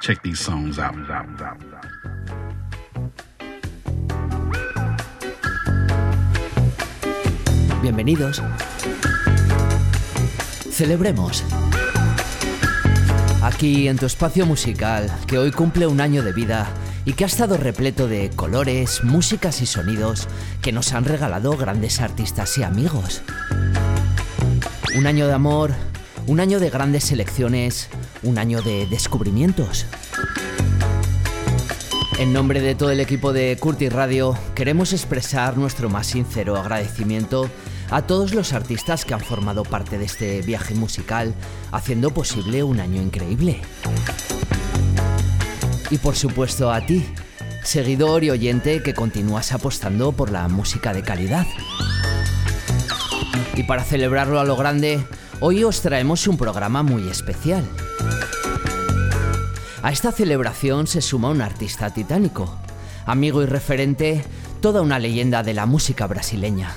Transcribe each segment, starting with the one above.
Check these songs out. Bienvenidos. Celebremos. Aquí en tu espacio musical, que hoy cumple un año de vida y que ha estado repleto de colores, músicas y sonidos que nos han regalado grandes artistas y amigos. Un año de amor, un año de grandes selecciones, un año de descubrimientos. En nombre de todo el equipo de Curtis Radio, queremos expresar nuestro más sincero agradecimiento a todos los artistas que han formado parte de este viaje musical, haciendo posible un año increíble. Y por supuesto a ti, seguidor y oyente que continúas apostando por la música de calidad. Y para celebrarlo a lo grande, hoy os traemos un programa muy especial. A esta celebración se suma un artista titánico, amigo y referente, toda una leyenda de la música brasileña.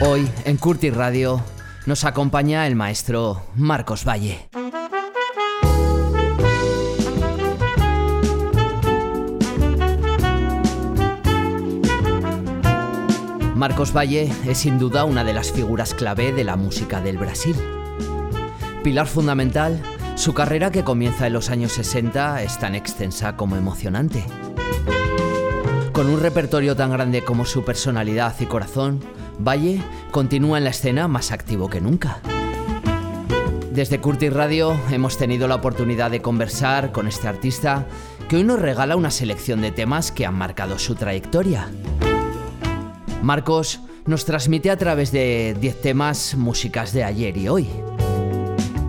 Hoy, en Curtis Radio, nos acompaña el maestro Marcos Valle. Marcos Valle es sin duda una de las figuras clave de la música del Brasil. Pilar fundamental, su carrera que comienza en los años 60 es tan extensa como emocionante. Con un repertorio tan grande como su personalidad y corazón, Valle continúa en la escena más activo que nunca. Desde Curtis Radio hemos tenido la oportunidad de conversar con este artista que hoy nos regala una selección de temas que han marcado su trayectoria. Marcos nos transmite a través de 10 temas músicas de ayer y hoy.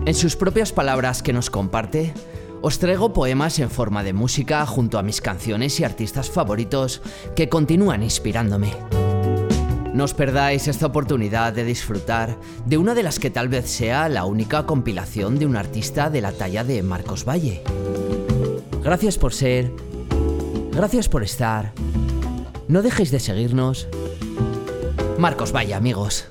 En sus propias palabras que nos comparte, os traigo poemas en forma de música junto a mis canciones y artistas favoritos que continúan inspirándome. No os perdáis esta oportunidad de disfrutar de una de las que tal vez sea la única compilación de un artista de la talla de Marcos Valle. Gracias por ser, gracias por estar. No dejéis de seguirnos Marcos Valle, amigos.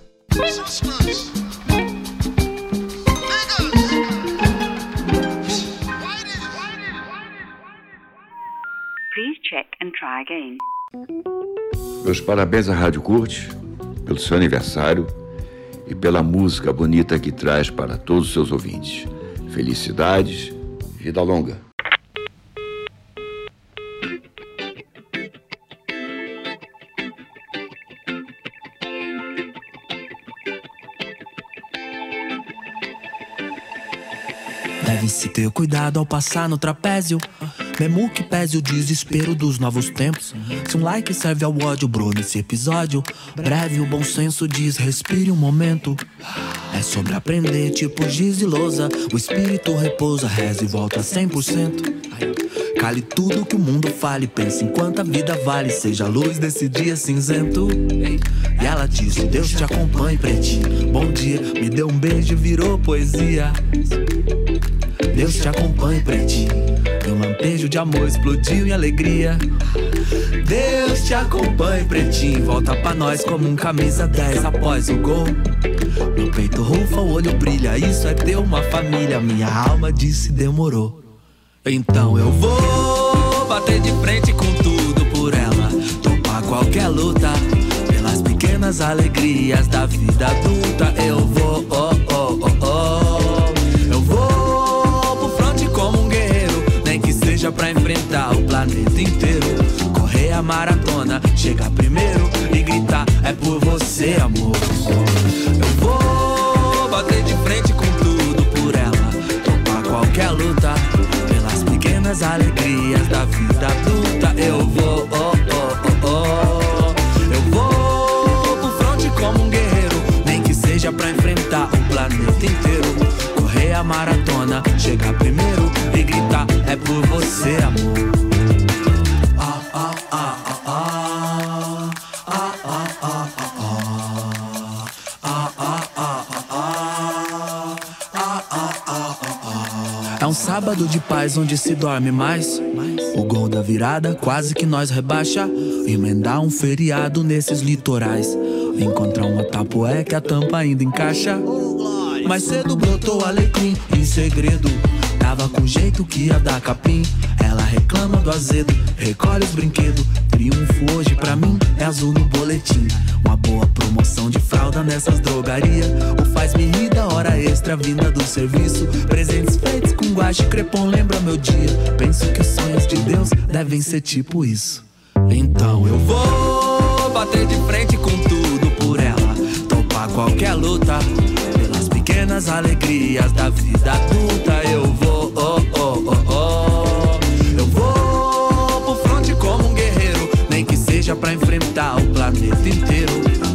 Try again. Meus parabéns à Rádio Curte pelo seu aniversário e pela música bonita que traz para todos os seus ouvintes. Felicidades, vida longa. Deve-se ter cuidado ao passar no trapézio. Mesmo que pese o desespero dos novos tempos. Se um like serve ao ódio, bro, nesse episódio. Breve, o bom senso diz: respire um momento. É sobre aprender, tipo giz e lousa. O espírito repousa, reza e volta 100%. Cale tudo que o mundo fale, pense enquanto a vida vale. Seja a luz desse dia cinzento. E ela disse: Deus te acompanhe, pretinho. Bom dia, me deu um beijo, virou poesia. Deus te acompanhe, pretinho. Meu lampejo de amor explodiu em alegria. Deus te acompanhe, pretinho. Volta pra nós como um camisa 10 após o gol. Meu peito rufa, o olho brilha. Isso é ter uma família. Minha alma disse demorou. Então eu vou bater de frente com tudo por ela. Topar qualquer luta. Pelas pequenas alegrias da vida adulta. Eu vou, enfrentar o planeta inteiro. Correr a maratona, chegar primeiro e gritar: É por você, amor. Eu vou bater de frente com tudo por ela. Topar qualquer luta. Pelas pequenas alegrias da vida adulta. Eu vou, oh, oh, oh, oh. Eu vou pro fronte como um guerreiro. Nem que seja pra enfrentar o planeta inteiro. Correr a maratona, chegar primeiro e gritar: É por você, amor. É um sábado de paz onde se dorme mais. O gol da virada quase que nós rebaixa. Emendar um feriado nesses litorais. Encontrar uma tapoé que a tampa ainda encaixa. Mais cedo brotou alecrim em segredo. Tava com jeito que ia dar capim. Ela reclama do azedo, recolhe os brinquedos. Triunfo hoje pra mim é azul no boletim. Uma boa promoção de fralda nessas drogarias. O faz-me rir da hora extra vinda do serviço. Presentes feitos com guache crepom lembra meu dia. Penso que os sonhos de Deus devem ser tipo isso. Então eu vou bater de frente com tudo por ela. Topar qualquer luta. Pelas pequenas alegrias da vida adulta. Eu vou, Seja pra enfrentar o planeta inteiro.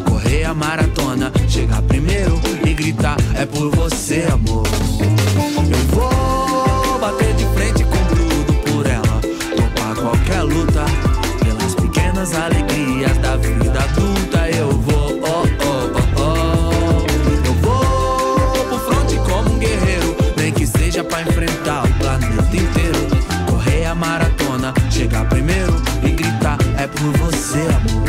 Correr a maratona, chegar primeiro e gritar: É por você, amor. Eu vou bater de frente com tudo por ela. Topar qualquer luta pequenas alegrias da vida adulta você, amor.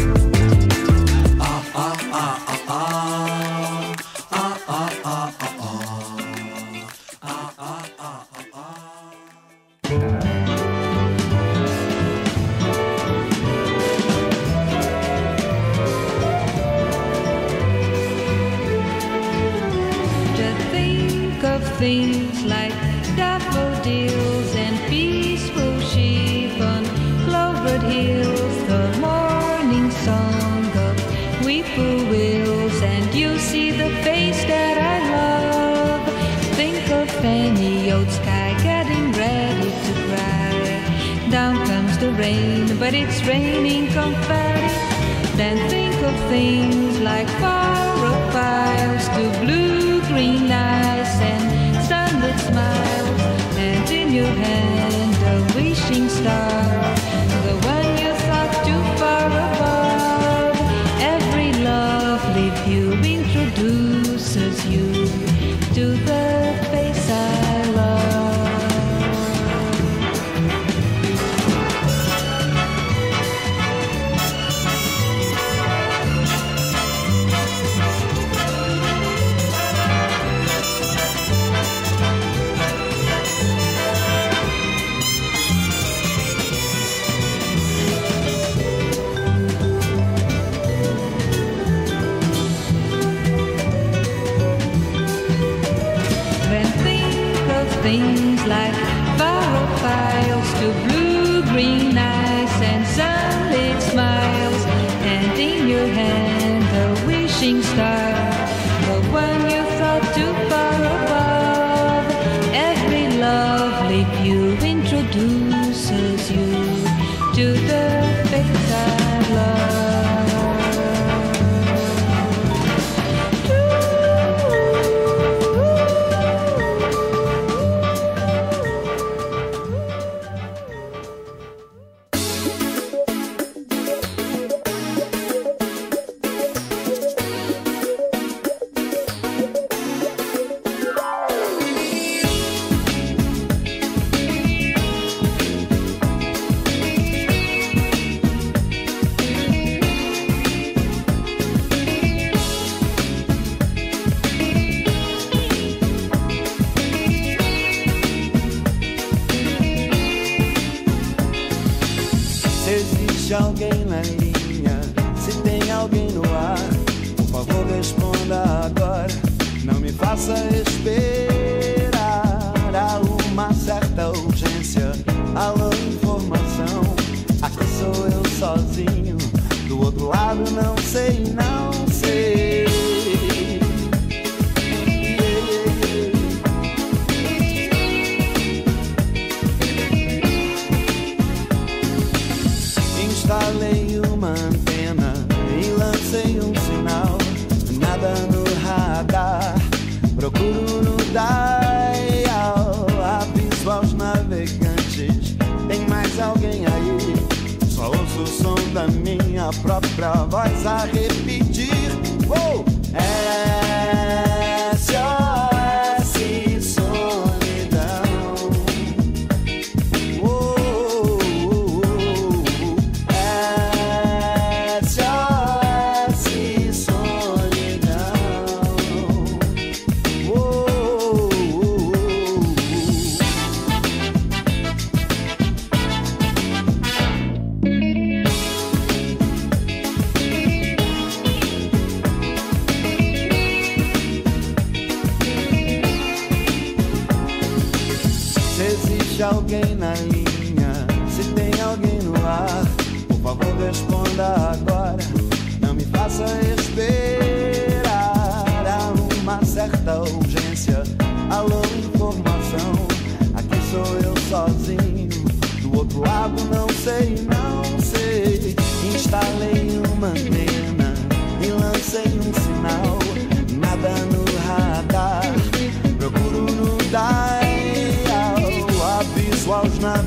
Alguém aí? Só ouço o som da minha própria voz a repetir. Oh!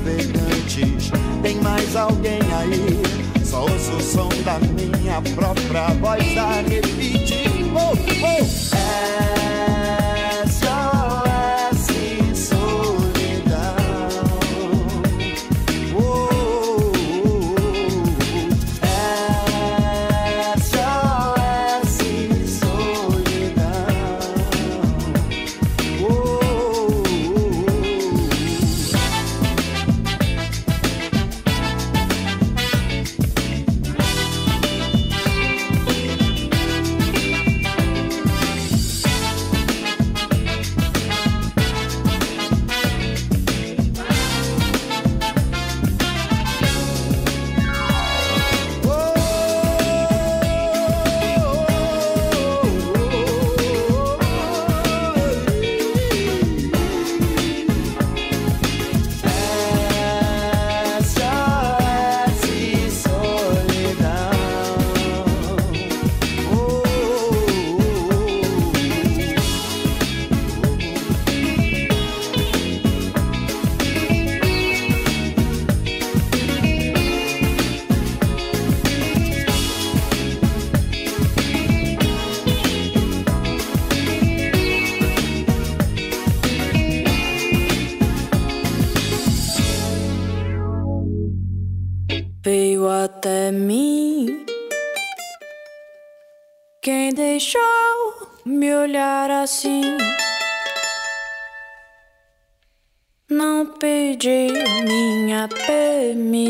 navegantes. Tem mais alguém aí? Só ouço o som da minha própria voz a repetir. Oh, oh. É.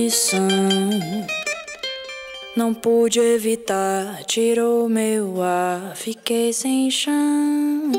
missão. Não pude evitar, tirou meu ar, fiquei sem chão.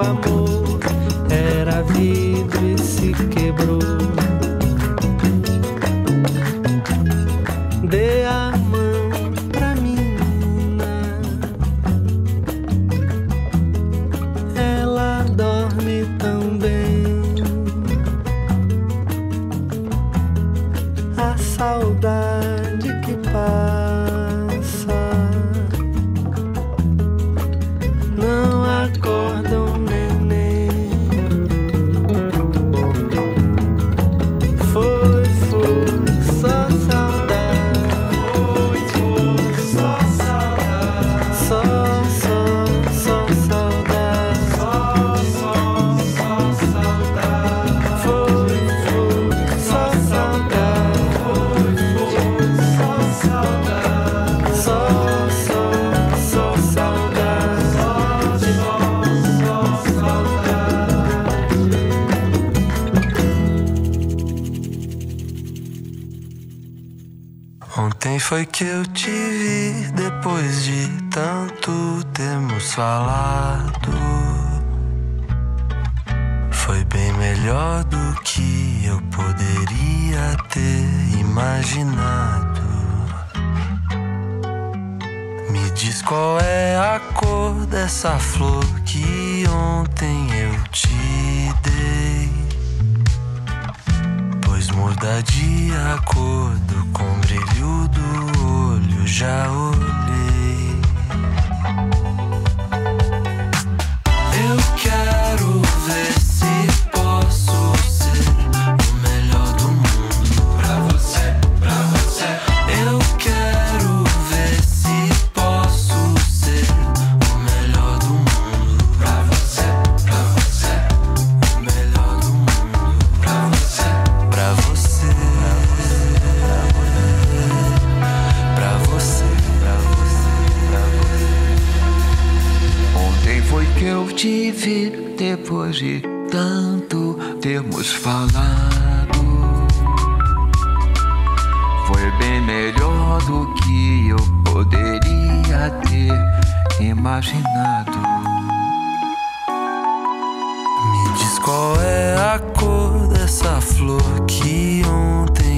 amor era vidro e se queimava. o que eu poderia ter imaginado. Me diz qual é a cor dessa flor que ontem eu te dei. Pois muda de acordo com o brilho do olho, já olhei. depois de tanto termos falado. Foi bem melhor do que eu poderia ter imaginado. Me diz qual é a cor dessa flor que ontem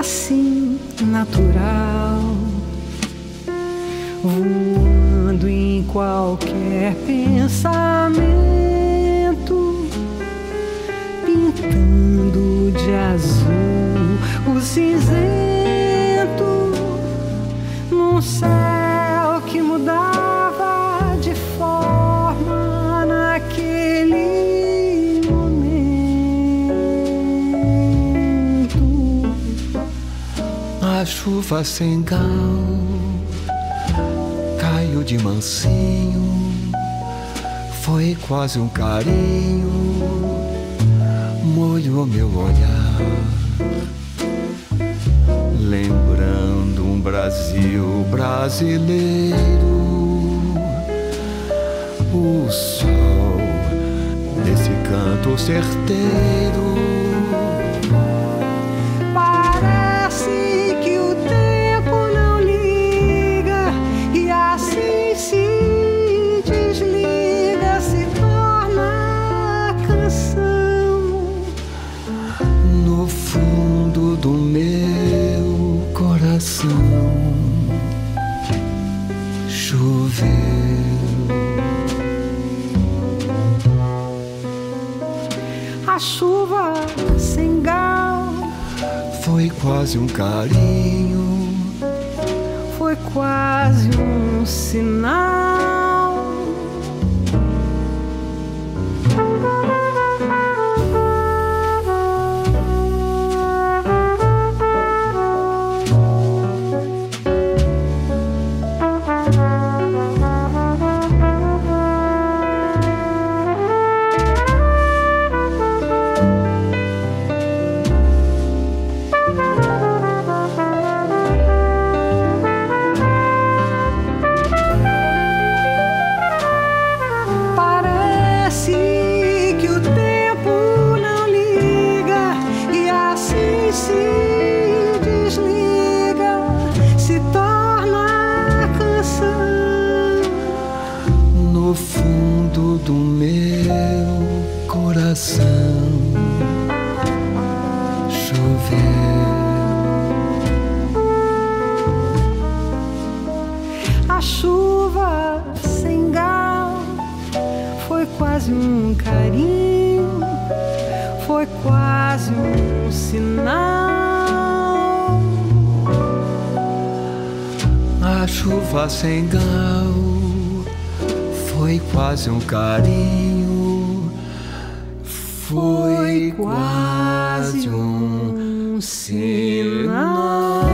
assim natural, voando em qualquer pensamento, pintando de azul o cinzento chuva sem gal caiu de mansinho, foi quase um carinho, molhou meu olhar, lembrando um Brasil brasileiro, o sol desse canto certeiro. Chuva sem gal Foi quase um carinho, foi quase um sinal. Um carinho, foi quase um sinal. A chuva sem gal foi quase um carinho, foi quase um sinal.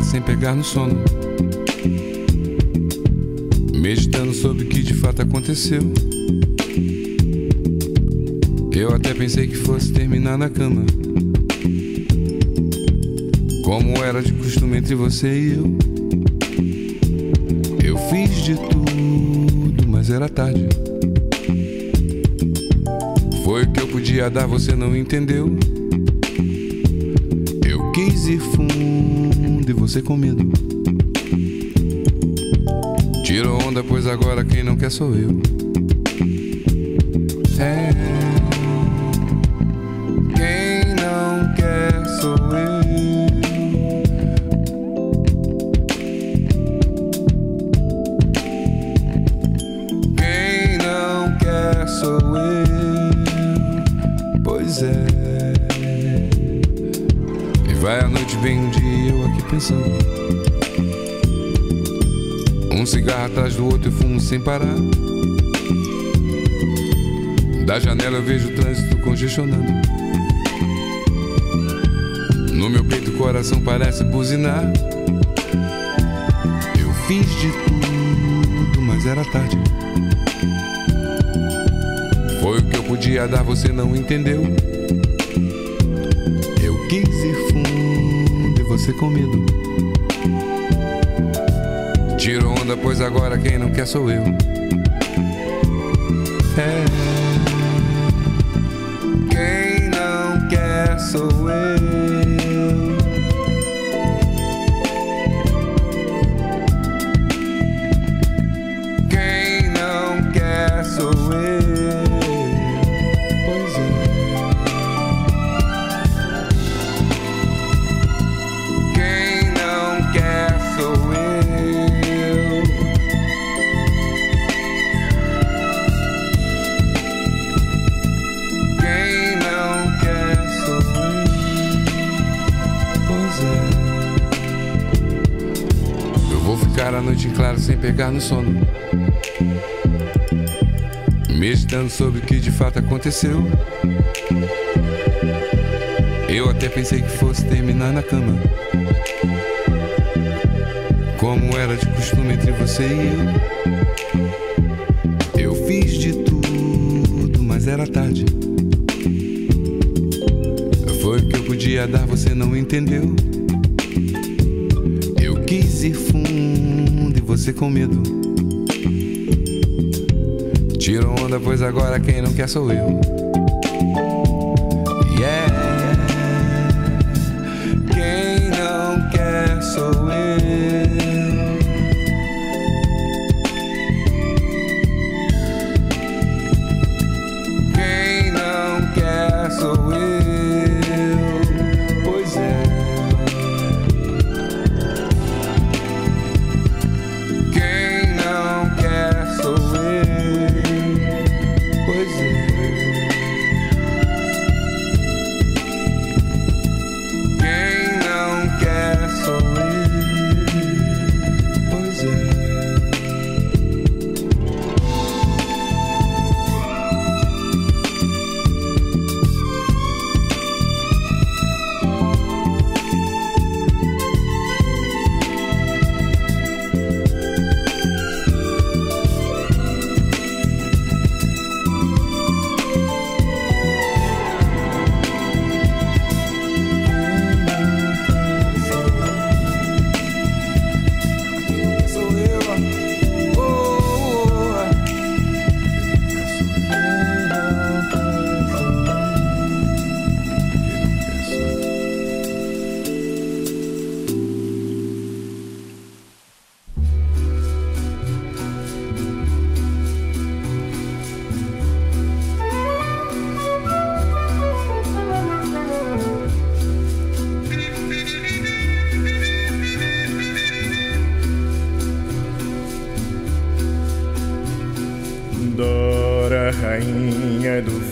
Claro sem pegar no sono. Meditando sobre o que de fato aconteceu. Eu até pensei que fosse terminar na cama. Como era de costume entre você e eu. Eu fiz de tudo, mas era tarde. Foi o que eu podia dar, você não entendeu. Você com medo. Tirou onda, pois agora quem não quer sou eu. É. sem parar. Da janela eu vejo o trânsito congestionando. No meu peito o coração parece buzinar. Eu fiz de tudo, mas era tarde. Foi o que eu podia dar, você não entendeu. Eu quis ir fundo e você com medo. Pois agora quem não quer sou eu. Pegar no sono. Meditando sobre o que de fato aconteceu. Eu até pensei que fosse terminar na cama. Como era de costume entre você e eu. Eu fiz de tudo, mas era tarde. Foi o que eu podia dar, você não entendeu. Com medo. Tiro onda, pois agora quem não quer sou eu.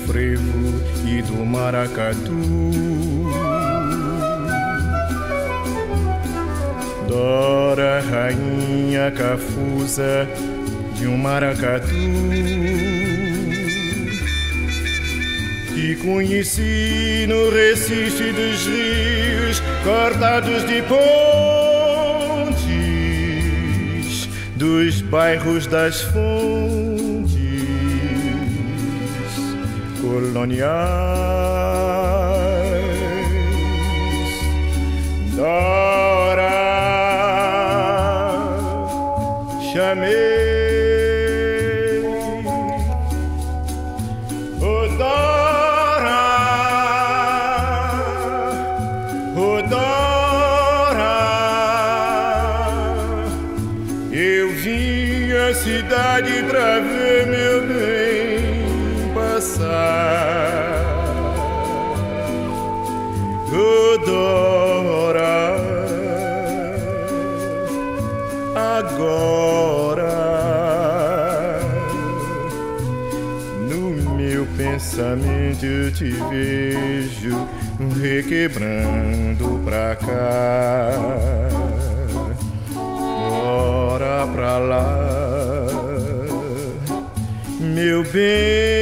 frevo e do maracatu. Dora, rainha cafusa de um maracatu que conheci no Recife dos rios cortados de pontes, dos bairros das fontes coloniais. onde eu te vejo requebrando pra cá, ora pra lá, meu bem.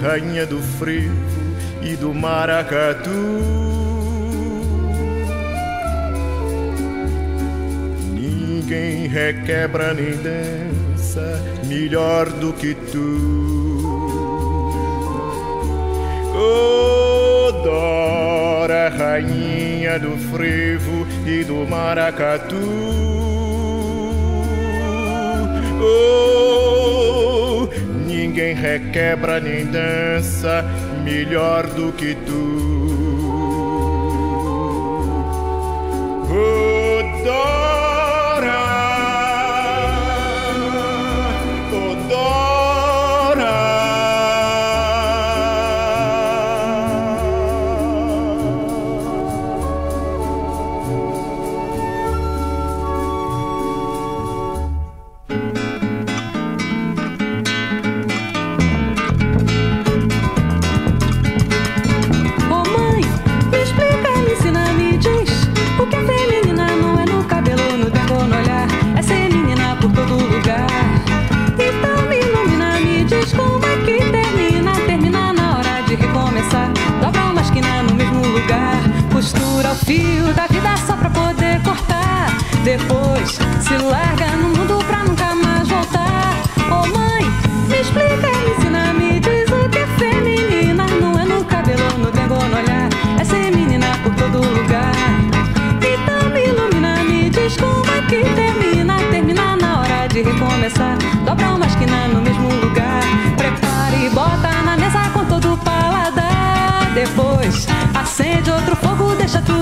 rainha do frio e do maracatu. Ninguém requebra nem dança melhor do que tu. Odora, rainha do frevo e do maracatu. Oh, Ninguém requebra nem dança melhor do que tu. dobra uma esquina no mesmo lugar. Prepara e bota na mesa com todo o paladar. Depois acende outro fogo, deixa tudo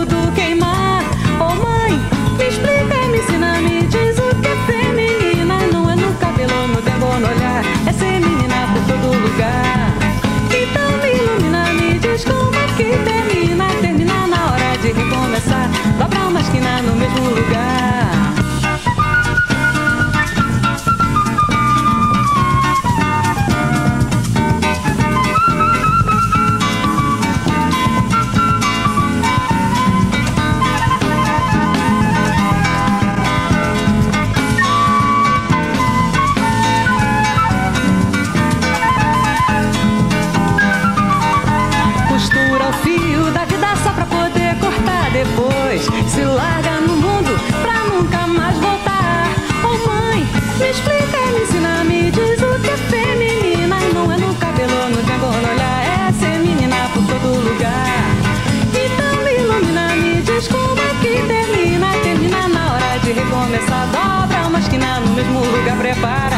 para